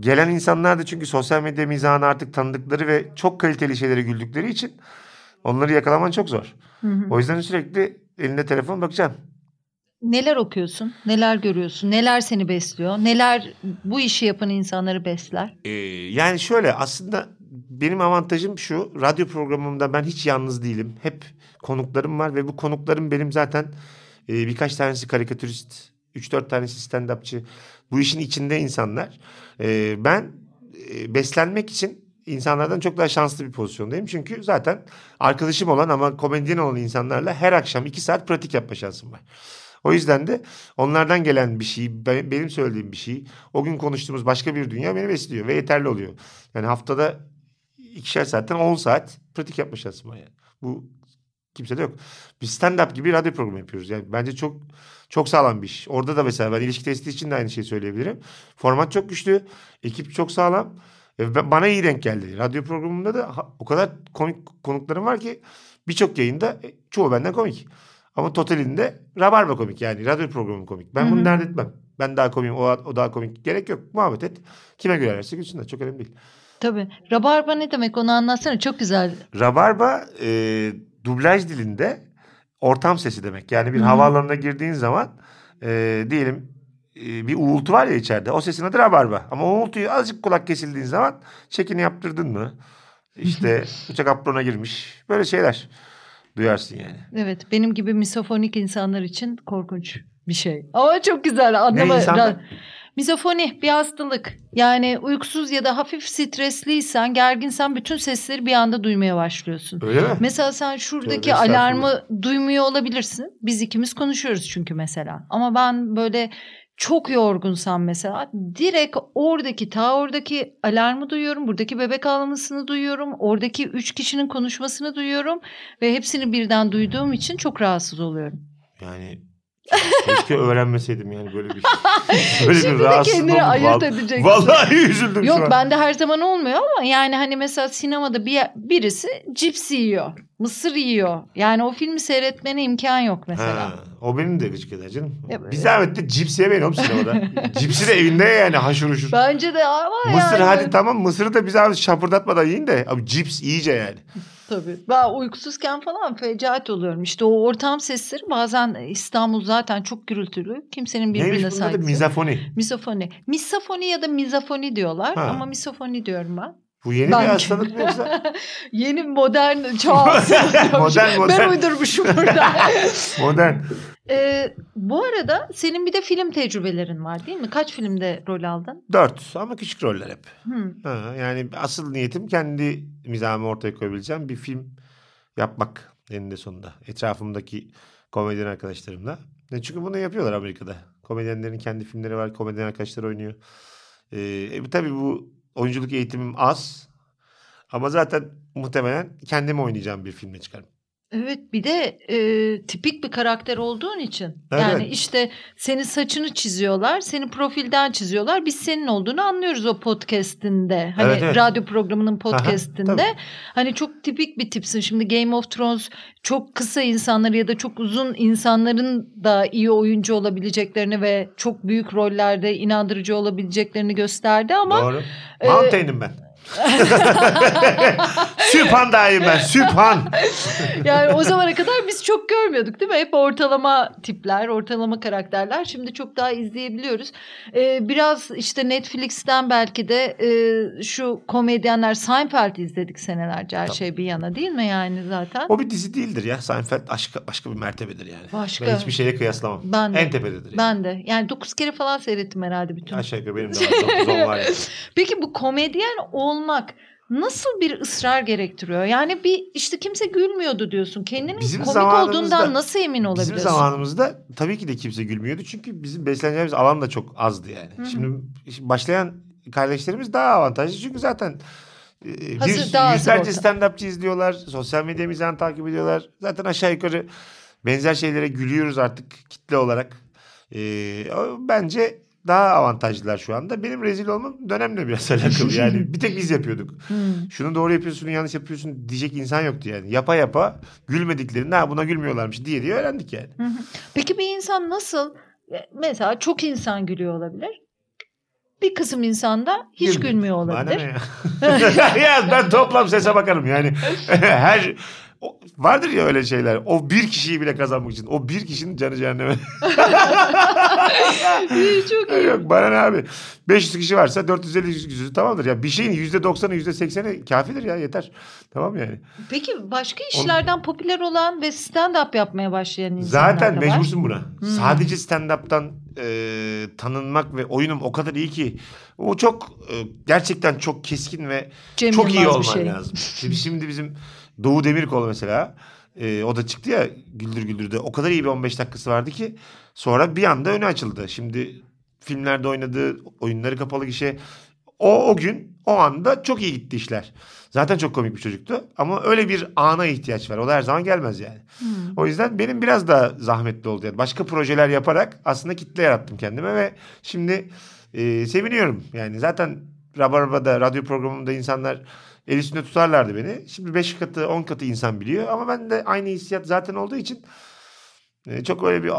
gelen insanlar da çünkü sosyal medya mizahını artık tanıdıkları ve çok kaliteli şeylere güldükleri için onları yakalaman çok zor. Hı hı. O yüzden sürekli elinde telefon bakacaksın. Neler okuyorsun? Neler görüyorsun? Neler seni besliyor? Neler bu işi yapan insanları besler? Ee, yani şöyle aslında benim avantajım şu. Radyo programımda ben hiç yalnız değilim. Hep konuklarım var ve bu konuklarım benim zaten e, birkaç tanesi karikatürist, 3-4 tanesi stand-upçı. Bu işin içinde insanlar. E, ben e, beslenmek için insanlardan çok daha şanslı bir pozisyondayım. Çünkü zaten arkadaşım olan ama komedyen olan insanlarla her akşam 2 saat pratik yapma şansım var. O yüzden de onlardan gelen bir şey, be- benim söylediğim bir şey, o gün konuştuğumuz başka bir dünya beni besliyor ve yeterli oluyor. Yani haftada ikişer saatten 10 saat pratik yapma şansım var yani. Bu kimsede yok. Biz stand-up gibi radyo programı yapıyoruz. Yani bence çok çok sağlam bir iş. Orada da mesela ben ilişki testi için de aynı şeyi söyleyebilirim. Format çok güçlü, ekip çok sağlam. E, Bana iyi denk geldi. Radyo programında da o kadar komik konuklarım var ki birçok yayında e, çoğu benden komik. Ama totalinde rabarba komik yani radyo programı komik. Ben bunu dert etmem. Ben daha komiyim o, o daha komik. Gerek yok. Muhabbet et. Kime gülerlerse gülsünler. Çok önemli değil. Tabii. Rabarba ne demek onu anlatsana. Çok güzel. Rabarba e, dublaj dilinde ortam sesi demek. Yani bir hı. havaalanına girdiğin zaman e, diyelim e, bir uğultu var ya içeride. O sesin adı rabarba. Ama uğultuyu azıcık kulak kesildiğin zaman çekini yaptırdın mı? İşte uçak aprona girmiş. Böyle şeyler duyarsın yani. Evet. Benim gibi misofonik insanlar için korkunç bir şey. Ama çok güzel. Anlama. insanlar? Mizofoni bir hastalık. Yani uykusuz ya da hafif stresliysen, gerginsen bütün sesleri bir anda duymaya başlıyorsun. Öyle mi? Mesela sen şuradaki Tövbe alarmı duymuyor olabilirsin. Biz ikimiz konuşuyoruz çünkü mesela. Ama ben böyle çok yorgunsam mesela direkt oradaki ta oradaki alarmı duyuyorum. Buradaki bebek ağlamasını duyuyorum. Oradaki üç kişinin konuşmasını duyuyorum. Ve hepsini birden duyduğum için çok rahatsız oluyorum. Yani Keşke öğrenmeseydim yani böyle bir böyle Şimdi bir de kendini ayırt edeceksin. Vallahi üzüldüm şu Yok an. bende her zaman olmuyor ama yani hani mesela sinemada bir birisi cips yiyor. Mısır yiyor. Yani o filmi seyretmene imkan yok mesela. Ha, o benim de gıcık eder canım. Ya- Bir zahmet de cips yemeyin oğlum sinemada. Cipsi de evinde yani haşır uşur. Bence de ama Mısır yani. hadi tamam mısırı da bize abi şapırdatmadan yiyin de abi cips iyice yani. Tabii. Ben uykusuzken falan fecaat oluyorum. İşte o ortam sesleri bazen İstanbul zaten çok gürültülü. Kimsenin birbirine Neymiş bunun saygısı. Mizafoni. Misofoni. Misofoni ya da mizafoni diyorlar Ha. ama misofoni diyorum ben. Bu yeni Ben- bir hastalık mı yoksa? Yeni modern çağ. Modern, modern. Ben uydurmuşum burada. Modern. Ee, bu arada senin bir de film tecrübelerin var değil mi? Kaç filmde rol aldın? Dört ama küçük roller hep. Hmm. Ha, yani asıl niyetim kendi mizahımı ortaya koyabileceğim bir film yapmak eninde sonunda. Etrafımdaki komedyen arkadaşlarımla. E çünkü bunu yapıyorlar Amerika'da. Komedyenlerin kendi filmleri var. Komedyen arkadaşlar oynuyor. Ee, tabii bu oyunculuk eğitimim az. Ama zaten muhtemelen kendim oynayacağım bir filme çıkarım. Evet bir de e, tipik bir karakter olduğun için. Evet. Yani işte senin saçını çiziyorlar, seni profilden çiziyorlar. Biz senin olduğunu anlıyoruz o podcast'inde. Hani Evet, evet. radyo programının podcast'inde. tabii. hani çok tipik bir tipsin. Şimdi Game of Thrones çok kısa insanları ya da çok uzun insanların da iyi oyuncu olabileceklerini ve çok büyük rollerde inandırıcı olabileceklerini gösterdi ama Doğru. e, Mountain'im ben. Süphan dayım ben. Süphan. Yani o zamana kadar biz çok görmüyorduk değil mi? Hep ortalama tipler, ortalama karakterler. Şimdi çok daha izleyebiliyoruz. Ee, biraz işte Netflix'ten belki de e, şu komedyenler Seinfeld izledik senelerce her Tabii. şey bir yana değil mi yani zaten? O bir dizi değildir ya. Seinfeld başka, başka bir mertebedir yani. Başka. Ben hiçbir şeyle kıyaslamam. Ben de. En tepededir. Yani. Ben de. Yani dokuz kere falan seyrettim herhalde bütün. Aşağı yukarı benim de var. Dokuz on var yani. Peki bu komedyen olmak nasıl bir ısrar gerektiriyor? Yani bir işte kimse gülmüyordu diyorsun. Kendinin Bizim komik olduğundan nasıl emin Bizim olabiliyorsun? zamanımızda tabii ki de kimse gülmüyordu. Çünkü bizim besleneceğimiz alan da çok azdı yani. Hı hı. Şimdi başlayan kardeşlerimiz daha avantajlı. Çünkü zaten e, Hazır- bir daha yüzlerce stand-upçı izliyorlar. Sosyal medya mizahını takip ediyorlar. Zaten aşağı yukarı benzer şeylere gülüyoruz artık kitle olarak. E, bence daha avantajlılar şu anda. Benim rezil olmam dönemle biraz alakalı. Yani bir tek biz yapıyorduk. Hmm. Şunu doğru yapıyorsun, yanlış yapıyorsun diyecek insan yoktu yani. Yapa yapa gülmediklerinde ha buna gülmüyorlarmış diye diye öğrendik yani. Peki bir insan nasıl e, mesela çok insan gülüyor olabilir. Bir kısım insanda hiç Gülmüyor. gülmüyor olabilir. ya? ya ben toplam sese bakarım yani. Her o- vardır ya öyle şeyler. O bir kişiyi bile kazanmak için. O bir kişinin canı cehenneme. Çok iyi. Yok bana ne abi. 500 kişi varsa 450 kişi tamamdır. Ya bir şeyin %90'ı %80'i kafidir ya yeter. Tamam yani. Peki başka işlerden popüler olan ve stand-up yapmaya başlayan insanlar Zaten da var. mecbursun buna. Hmm. Sadece stand-up'tan e, tanınmak ve oyunum o kadar iyi ki o çok e, gerçekten çok keskin ve Cem çok iyi olman şey. lazım. Şimdi, şimdi bizim Doğu Demirkol mesela e, o da çıktı ya Güldür Güldür'de o kadar iyi bir 15 dakikası vardı ki sonra bir anda öne açıldı. Şimdi filmlerde oynadığı oyunları kapalı gişe o o gün o anda çok iyi gitti işler. Zaten çok komik bir çocuktu ama öyle bir ana ihtiyaç var. O da her zaman gelmez yani. Hmm. O yüzden benim biraz daha zahmetli oldu. Yani başka projeler yaparak aslında kitle yarattım kendime ve şimdi e, seviniyorum. Yani zaten Rabarba'da radyo programında insanlar el üstünde tutarlardı beni. Şimdi 5 katı 10 katı insan biliyor ama ben de aynı hissiyat zaten olduğu için e, çok öyle bir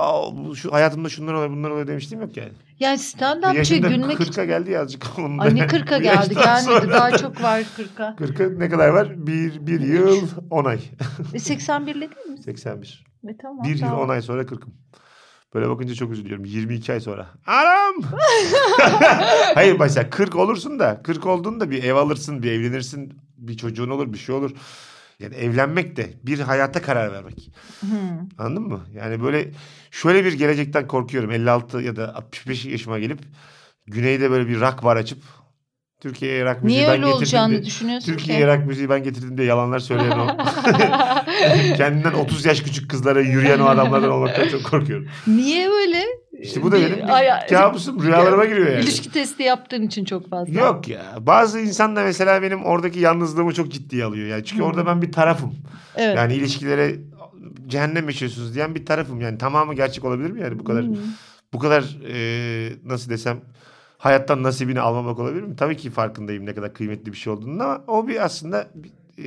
şu hayatımda şunlar oluyor bunlar oluyor demiştim yok yani. Yani Bu stand-upçı yaşımda gülmek 40'a için... geldi ya azıcık. Onun Ay ne yani. 40'a Bu geldi gelmedi sonra- daha çok var 40'a. 40'a ne kadar var? Bir, bir yıl 10 ay. E, 81'le değil mi? 81. E, tamam, Bir yıl tamam. 10 ay sonra 40'ım. Böyle bakınca çok üzülüyorum. 22 ay sonra. Anam! Hayır mesela 40 olursun da 40 olduğunda bir ev alırsın, bir evlenirsin, bir çocuğun olur, bir şey olur. Yani evlenmek de bir hayata karar vermek. Hmm. Anladın mı? Yani böyle şöyle bir gelecekten korkuyorum. 56 ya da 65 yaşıma gelip güneyde böyle bir rock bar açıp Türkiye'ye rock müziği Niye ben öyle getirdim olacağını de- düşünüyorsun Türkiye'ye ki? rock müziği ben getirdim diye yalanlar söyleyen o. Kendinden 30 yaş küçük kızlara yürüyen o adamlardan olmaktan çok korkuyorum. Niye öyle? İşte bu da Bir- benim Ay- kabusum rüyalarıma giriyor yani. İlişki testi yaptığın için çok fazla. Yok ya. Bazı insan da mesela benim oradaki yalnızlığımı çok ciddiye alıyor. Yani çünkü Hı. orada ben bir tarafım. Evet. Yani ilişkilere cehennem yaşıyorsunuz diyen bir tarafım. Yani tamamı gerçek olabilir mi yani bu kadar Hmm. bu kadar e, nasıl desem hayattan nasibini almamak olabilir mi? Tabii ki farkındayım ne kadar kıymetli bir şey olduğunu ama o bir aslında e,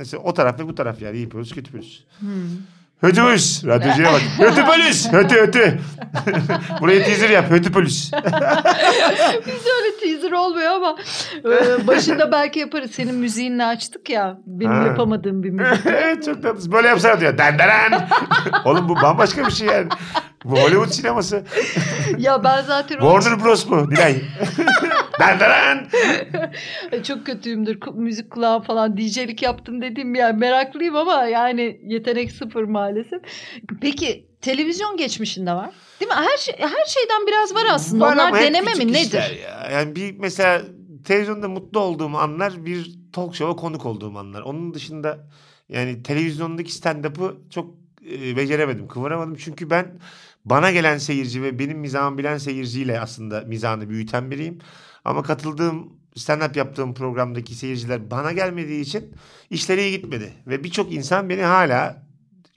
mesela o taraf ve bu taraf yani iyi polis kötü polis. Hmm. Hötüpolüs. Radyocuya bak. Hötüpolüs. Hötü hötü. Burayı teaser yap. Hötüpolüs. Bizde öyle teaser olmuyor ama e, başında belki yaparız. Senin müziğinle açtık ya. Benim Ha. yapamadığım bir müzik. evet çok tatlısın. Böyle yapsana diyor. Denderen. Oğlum bu bambaşka bir şey yani. Bu Hollywood sineması. ya ben zaten Warner Bros mu? Dilay. Denderen. çok kötüyümdür. Müzik kulağı falan DJ'lik yaptım dediğim yani meraklıyım ama yani yetenek sıfır maalesef. Peki televizyon geçmişinde var. Değil mi? Her şey her şeyden biraz var aslında. Var Onlar deneme mi nedir? Ya. Yani bir mesela televizyonda mutlu olduğum anlar bir talk show'a konuk olduğum anlar. Onun dışında yani televizyondaki stand-up'ı çok e, beceremedim, kıvıramadım. Çünkü ben bana gelen seyirci ve benim mizahımı bilen seyirciyle aslında mizahını büyüten biriyim. Ama katıldığım stand-up yaptığım programdaki seyirciler bana gelmediği için işleri iyi gitmedi. Ve birçok insan beni hala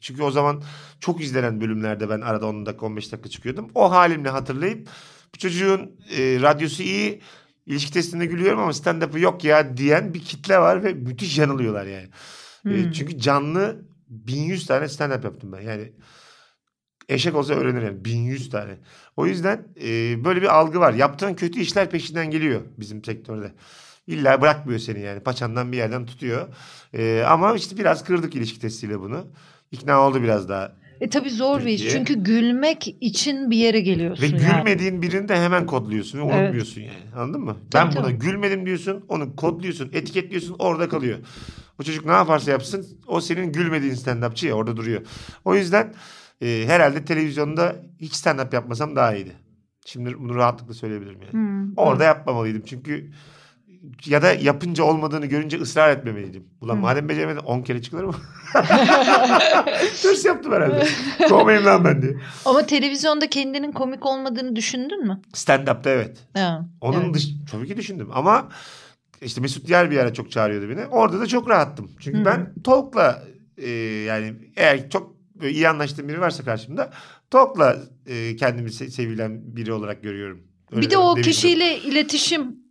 çünkü o zaman çok izlenen bölümlerde ben arada 10 dakika 15 dakika çıkıyordum. O halimle hatırlayıp bu çocuğun e, radyosu iyi ilişki testinde gülüyorum ama stand-up'ı yok ya diyen bir kitle var ve müthiş yanılıyorlar yani. E, Hmm. çünkü canlı 1100 tane stand-up yaptım ben. Yani eşek olsa öğrenir yani 1100 tane. O yüzden e, böyle bir algı var. Yaptığın kötü işler peşinden geliyor bizim sektörde. İlla bırakmıyor seni yani. Paçandan bir yerden tutuyor. E, ama işte biraz kırdık ilişki testiyle bunu. İkna oldu biraz daha. E tabii zor bir iş. Çünkü gülmek için bir yere geliyorsun Ve yani. gülmediğin birini de hemen kodluyorsun ve Evet. unutmuyorsun yani. Anladın mı? Tabii, ben buna tabii. gülmedim diyorsun, onu kodluyorsun, etiketliyorsun, orada kalıyor. O çocuk ne yaparsa yapsın o senin gülmediğin stand-upçı ya orada duruyor. O yüzden e, herhalde televizyonda hiç stand-up yapmasam daha iyiydi. Şimdi bunu rahatlıkla söyleyebilirim yani. Hmm. Orada yapmamalıydım çünkü ya da yapınca olmadığını görünce ısrar etmemeliydim. Ulan Hı. madem beceremedin 10 kere çıkılır mı? Tırs yaptım herhalde. Kovmayayım lan ben diye. Ama televizyonda kendinin komik olmadığını düşündün mü? Stand-up'ta evet. Ha, Onun evet. dış tabii ki düşündüm ama işte Mesut Yer bir ara çok çağırıyordu beni. Orada da çok rahattım. Çünkü Hı. ben Talk'la e, yani eğer çok böyle iyi anlaştığım biri varsa karşımda Talk'la e, kendimi se- sevilen biri olarak görüyorum. Öyle bir de o demeyelim. kişiyle iletişim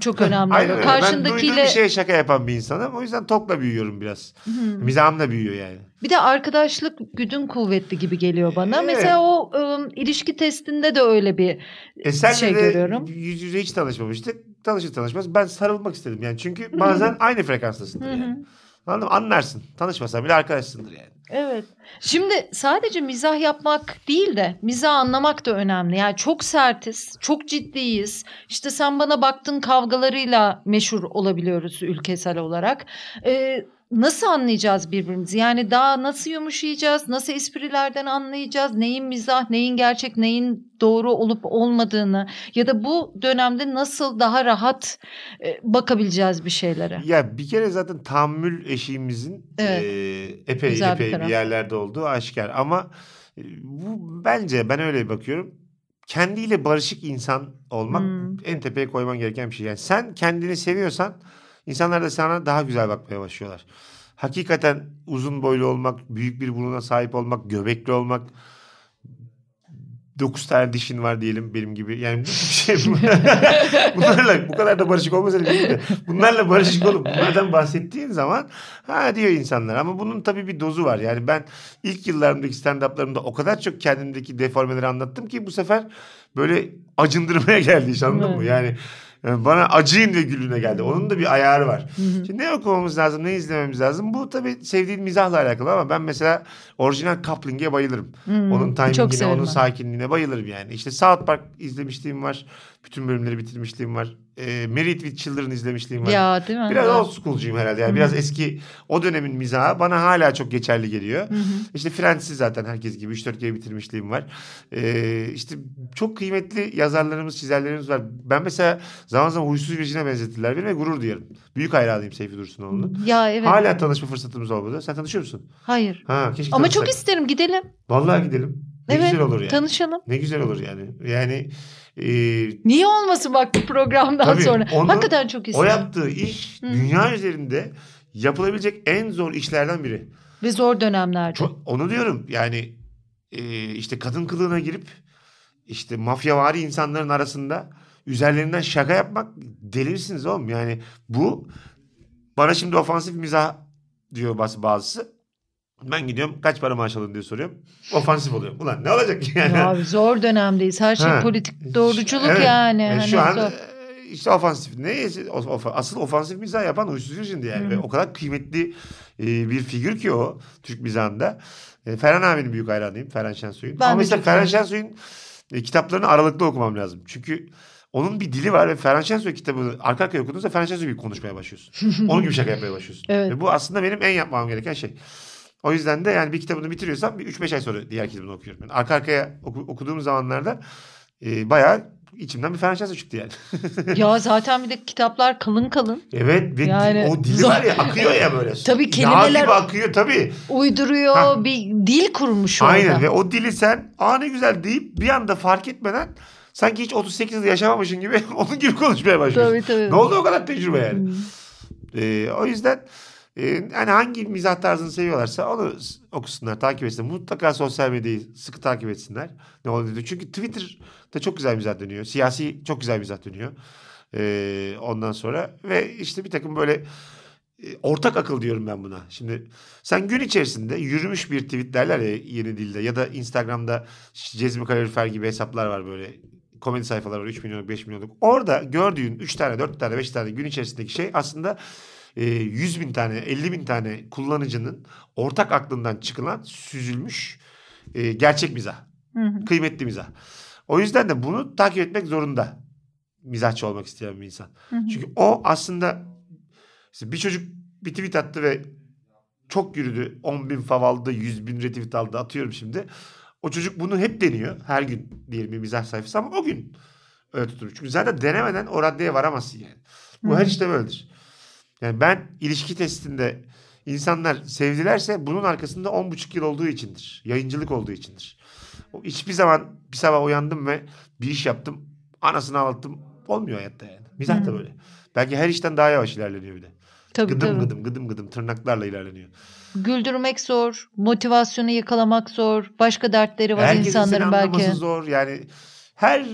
çok önemli. Aynen öyle. Ben duyduğum Karşındakiyle bir şeye şaka yapan bir insanım. O yüzden Talk'la büyüyorum biraz. Hmm. Mizahım da büyüyor yani. Bir de arkadaşlık güdün kuvvetli gibi geliyor bana. Evet. Mesela o ım, ilişki testinde de öyle bir E senle Şey de görüyorum. yüz yüze hiç tanışmamıştık. Tanışır tanışmaz ben sarılmak istedim yani. Çünkü bazen aynı frekanstasındır Hı yani. Anladın mı? Anlarsın. Tanışmasan bile arkadaşsındır yani. Evet. Şimdi sadece mizah yapmak değil de mizah anlamak da önemli. Yani çok sertiz, çok ciddiyiz. İşte sen bana baktın kavgalarıyla meşhur olabiliyoruz ülkesel olarak. Ee, nasıl anlayacağız birbirimizi? Yani daha nasıl yumuşayacağız? Nasıl esprilerden anlayacağız? Neyin mizah, neyin gerçek, neyin doğru olup olmadığını ya da bu dönemde nasıl daha rahat e, bakabileceğiz bir şeylere? Ya bir kere zaten tahammül eşiğimizin Evet. e, epey Güzel bir epey bir, taraf. yerlerde olduğu aşikar. Ama e, bu bence ben öyle bakıyorum. Kendiyle barışık insan olmak Hmm. en tepeye koyman gereken bir şey. Yani sen kendini seviyorsan insanlar da sana daha güzel bakmaya başlıyorlar. Hakikaten uzun boylu olmak, büyük bir buruna sahip olmak, göbekli olmak, dokuz tane dişin var diyelim benim gibi. Yani bu bir şey bunlarla bu kadar da barışık olmasa değil de bunlarla barışık olup bunlardan bahsettiğin zaman ha diyor insanlar ama bunun tabii bir dozu var. Yani ben ilk yıllarımdaki stand-up'larımda o kadar çok kendimdeki deformeleri anlattım ki bu sefer böyle acındırmaya geldi iş anladın mı? Yani bana acıyın ve gülüne geldi. Onun da bir ayarı var. Şimdi ne okumamız lazım, ne izlememiz lazım? Bu tabii sevdiğin mizahla alakalı ama ben mesela orijinal coupling'e bayılırım. Hmm, Onun timingine, onun ben. sakinliğine bayılırım yani. İşte South Park izlemişliğim var. Bütün bölümleri bitirmişliğim var. E, Married with Children izlemişliğim var. Ya değil mi? Biraz Evet. old school'cuyum herhalde. Yani Hı. biraz eski o dönemin mizahı bana hala çok geçerli geliyor. Hı hı. İşte Friends'i zaten herkes gibi 3-4 kere bitirmişliğim var. Ee, işte çok kıymetli yazarlarımız, çizerlerimiz var. Ben mesela zaman zaman Huysuz Virgin'e benzetirler beni ve gurur duyarım. Büyük hayranıyım Seyfi Dursunoğlu'nun. Ya evet. Hala tanışma fırsatımız olmadı. Sen tanışıyor musun? Hayır. Ha, keşke Ama çok isterim gidelim. Vallahi gidelim. Ne evet. güzel olur yani. Tanışalım. Ne güzel olur yani. Yani e, Niye olmasın bak bu programdan Tabii, sonra. onu- Hakikaten çok o isterim. yaptığı iş Hı. dünya üzerinde yapılabilecek en zor işlerden biri. Ve zor dönemlerde. Çok, onu diyorum yani e, işte kadın kılığına girip işte mafyavari insanların arasında üzerlerinden şaka yapmak delirsiniz oğlum. Yani bu bana şimdi ofansif mizah diyor bazı bazısı. Ben gidiyorum kaç para maaş alın diye soruyorum. Ofansif oluyorum. Ulan ne olacak yani? Ya abi zor dönemdeyiz. Her şey Ha. politik doğruculuk Evet. yani. E, Hani şu an zor. e, işte ofansif. Ne? Asıl ofansif mizah yapan huysuz şimdi yani. Hı. Ve o kadar kıymetli e, bir figür ki o Türk mizahında. E, Ferhan abinin büyük hayranıyım. Ferhan Şensoy'un. Ben Ama mesela Ferhan. Şensoy'un e, kitaplarını aralıklı okumam lazım. Çünkü onun bir dili var ve Ferhan Şensoy kitabını arka arkaya okuduğunuzda Ferhan Şensoy gibi konuşmaya başlıyorsun. Onun gibi şaka yapmaya başlıyorsun. Evet. Ve bu aslında benim en yapmam gereken şey. O yüzden de yani bir kitabını bitiriyorsam bir 3-5 ay sonra diğer kitabını okuyorum. Yani arka arkaya oku- okuduğum zamanlarda e, bayağı içimden bir Şensoy çıktı yani. Ya zaten bir de kitaplar kalın kalın. Evet ve Yani o dili zor. var ya akıyor ya böyle. Tabii kelimeler- gibi akıyor tabii. Uyduruyor. Ha. Bir dil kurmuş orada. Aynen ve o dili sen aa ne güzel deyip bir anda fark etmeden sanki hiç 38 yıl yaşamamışsın gibi onun gibi konuşmaya başlıyorsun. Tabii tabii. Ne oldu o kadar tecrübe yani? Hmm. Ee, o yüzden e, hani hangi mizah tarzını seviyorlarsa onu okusunlar, takip etsinler. Mutlaka sosyal medyayı sıkı takip etsinler. Ne oluyor? Çünkü Twitter'da çok güzel mizah dönüyor. Siyasi çok güzel mizah dönüyor. Ee, ondan sonra ve işte bir takım böyle e, ortak akıl diyorum ben buna. Şimdi sen gün içerisinde yürümüş bir tweet derler ya yeni dilde ya da Instagram'da Cezmi Kalorifer gibi hesaplar var böyle komedi sayfalar var 3 milyonluk 5 milyonluk. Orada gördüğün 3 tane 4 tane 5 tane gün içerisindeki şey aslında e, 100 bin tane 50 bin tane kullanıcının ortak aklından çıkılan süzülmüş e, gerçek mizah. Hı hı. Kıymetli mizah. O yüzden de bunu takip etmek zorunda. Mizahçı olmak isteyen bir insan. Hı hı. Çünkü o aslında işte bir çocuk bir tweet attı ve çok yürüdü. 10 bin fav aldı, 100 bin retweet aldı atıyorum şimdi. O çocuk bunu hep deniyor. Her gün diyelim bir mizah sayfası ama o gün öyle tutulur. Çünkü zaten denemeden o raddeye varamazsın yani. Bu Hı. her işte böyledir. Yani ben ilişki testinde insanlar sevdilerse bunun arkasında 10,5 yıl olduğu içindir. Yayıncılık olduğu içindir. O hiçbir zaman bir sabah uyandım ve bir iş yaptım. Anasını ağlattım. Olmuyor hayatta yani. Mizah da böyle. Belki her işten daha yavaş ilerleniyor bir de. Tabii Gıdım tabii. gıdım gıdım gıdım tırnaklarla ilerleniyor. Güldürmek zor. Motivasyonu yakalamak zor. Başka dertleri var Herkesin insanların anlaması belki. zor. Yani her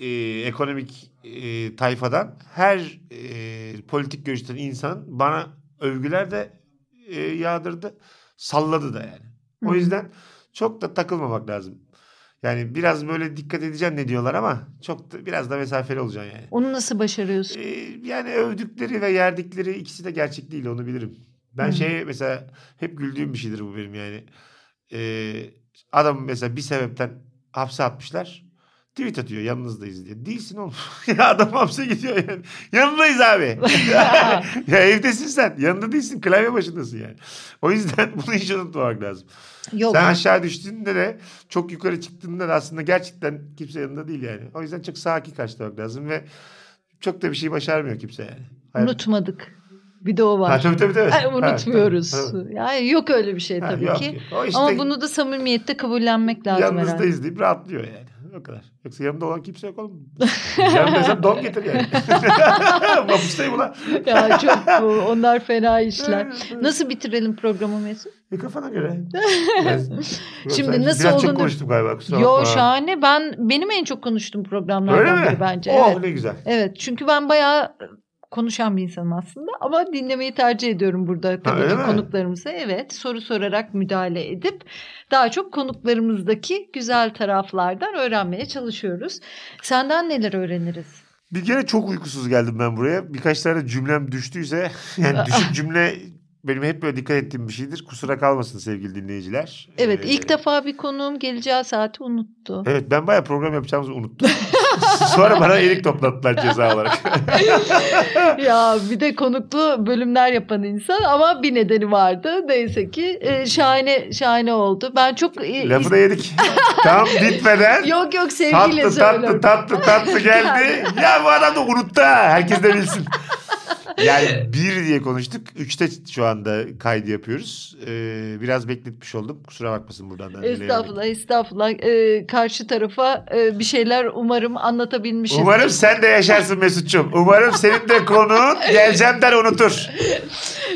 e, ekonomik e, tayfadan, her e, politik görüşten insan bana övgüler de e, yağdırdı. Salladı da yani. O yüzden çok da takılmamak lazım. Yani biraz böyle dikkat edeceğim ne diyorlar ama çok da, biraz da mesafeli olacaksın yani. Onu nasıl başarıyorsun? Ee, yani övdükleri ve yerdikleri ikisi de gerçek değil onu bilirim. Ben şey mesela hep güldüğüm bir şeydir bu benim yani. Ee, adam mesela bir sebepten hapse atmışlar. Tweet atıyor yanınızdayız diye. Değilsin oğlum. ya adam hapse gidiyor yani. Yanındayız abi. ya evdesin sen. Yanında değilsin. Klavye başındasın yani. O yüzden bunu hiç unutmamak lazım. Yok. Sen aşağı düştüğünde de çok yukarı çıktığında da aslında gerçekten kimse yanında değil yani. O yüzden çok sakin karşılamak lazım ve çok da bir şey başarmıyor kimse yani. Hayat- Unutmadık. Bir de o var. Ha, tabii tabii tabii. Ha, unutmuyoruz. tabii, tabii. Yani yok öyle bir şey Ha, tabii yok, ki. yok. İşte Ama bunu da samimiyette kabullenmek lazım herhalde. yanınızdayız deyip rahatlıyor yani. O kadar. Yoksa yanımda olan kimse yok oğlum. Yanımdaysan don getir yani. Mapustayım ulan. ya çok bu. Onlar fena işler. Nasıl bitirelim programı Mesut? E kafana göre. Biraz- Şimdi Biraz nasıl çok olduğunu- konuştum galiba kusura Yo bakma. şahane. Ben benim en çok konuştuğum programlardan Öyle mi? biri bence. Oh Evet. ne güzel. Evet. Çünkü ben bayağı konuşan bir insanım aslında ama dinlemeyi tercih ediyorum burada tabii öyle ki konuklarımıza. Evet, soru sorarak müdahale edip daha çok konuklarımızdaki güzel taraflardan öğrenmeye çalışıyoruz. Senden neler öğreniriz? Bir kere çok uykusuz geldim ben buraya. Birkaç tane cümlem düştüyse yani düşük cümle benim hep böyle dikkat ettiğim bir şeydir. Kusura kalmasın sevgili dinleyiciler. Evet, Ee, ilk defa bir konuğum geleceği saati unuttu. Evet ben bayağı program yapacağımızı unuttum. Sonra bana elik toplattılar ceza olarak. ya bir de konuklu bölümler yapan insan ama bir nedeni vardı. Neyse ki e, şahane şahane oldu. Ben çok e, Lafı da yedik. Tam bitmeden Yok yok sevgiyle tatlı tatlı söylüyorum. tatlı tatlı geldi. ya bu adam da unuttu ha. Herkes de bilsin. Yani bir diye konuştuk. Üçte şu anda kaydı yapıyoruz. Ee, biraz bekletmiş oldum. Kusura bakmasın buradan da. Estağfurullah estağfurullah. Ee, karşı tarafa e, bir şeyler umarım anlatabilmişim. Umarım sen de yaşarsın Mesut'cum. Umarım senin de konun geleceğim der unutur.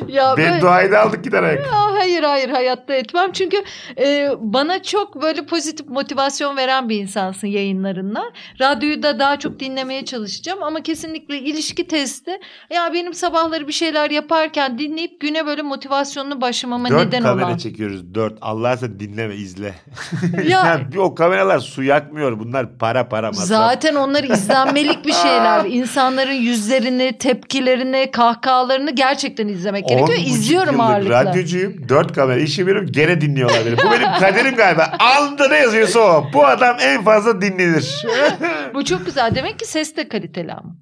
ya Ben böyle- duayı da aldık gider ayak. Aa, hayır hayır hayatta etmem. Çünkü e, bana çok böyle pozitif motivasyon veren bir insansın yayınlarınla. Radyoyu da daha çok dinlemeye çalışacağım ama kesinlikle ilişki testi. Ya benim sabahları bir şeyler yaparken dinleyip güne böyle motivasyonlu başlamama Dört neden kamera olan. çekiyoruz. Dört. Allah sen dinleme izle. Ya- bir o kameralar su yakmıyor. Bunlar para para masraf. Zaten onlar izlenmelik bir şeyler. İnsanların yüzlerini, tepkilerini, kahkahalarını gerçekten izlemek gerekiyor. İzliyorum ağırlıkla. Radyocuyum. Dört kamera işi yapıyorum. Gene dinliyorlar beni. Bu benim kaderim galiba. Alnında ne yazıyorsa o. Bu adam en fazla dinlenir. Bu çok güzel. Demek ki ses de kaliteli ama.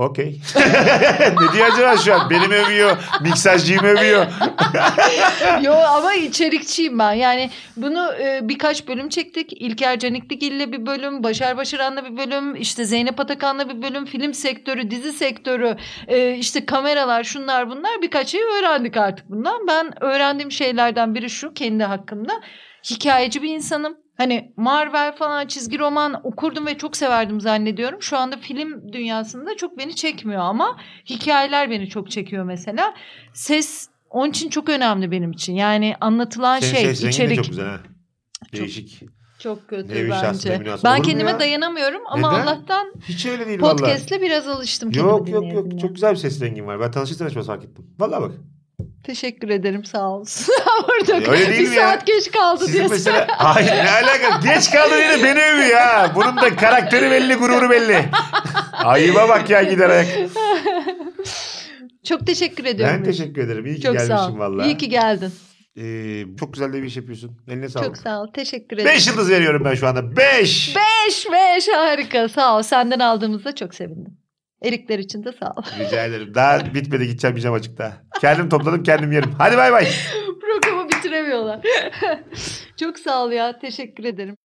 Okey. ne diyor acaba şu an? Benim övüyor. Miksajcıyım övüyor. Yo ama içerikçiyim ben. Yani bunu e, birkaç bölüm çektik. İlker Canikligil'le bir bölüm, Başar Başaran'la bir bölüm, işte Zeynep Atakan'la bir bölüm, film sektörü, dizi sektörü, e, işte kameralar, şunlar bunlar birkaç şey öğrendik artık bundan. Ben öğrendiğim şeylerden biri şu kendi hakkımda. Hikayeci bir insanım. Hani Marvel falan çizgi roman okurdum ve çok severdim zannediyorum. Şu anda film dünyasında çok beni çekmiyor ama hikayeler beni çok çekiyor mesela. Ses onun için çok önemli benim için. Yani anlatılan Senin şey, ses içerik. çok güzel ha. Değişik. Çok kötü Nevi bence. Ben kendime ya? dayanamıyorum ama Neden? Allah'tan Hiç öyle değil vallahi. podcast'le biraz alıştım Yok yok yok. Çok güzel bir ses rengin var. Ben tanışırsan açmaz fark ettim. Vallahi bak. Teşekkür ederim sağ olsun. Orada Öyle değil bir mi ya? saat geç kaldı Sizin diyorsun. mesela... Hayır ne alaka? Geç kaldı yine beni övüyor ha. Bunun da karakteri belli, gururu belli. Ayıba bak ya gider ayak. Çok teşekkür ediyorum. Ben teşekkür ederim. İyi ki Çok sağ ol. valla. İyi ki geldin. Ee, çok güzel de bir iş yapıyorsun. Eline sağlık. Çok sağ ol. Teşekkür ederim. Beş yıldız veriyorum ben şu anda. Beş. Beş beş harika sağ ol. Senden aldığımızda çok sevindim. Erikler için de sağ ol. Rica ederim. Daha bitmedi gideceğim pijama açıkta. Kendim topladım kendim yerim. Hadi bay bay. Programı bitiremiyorlar. çok sağ ol ya. Teşekkür ederim.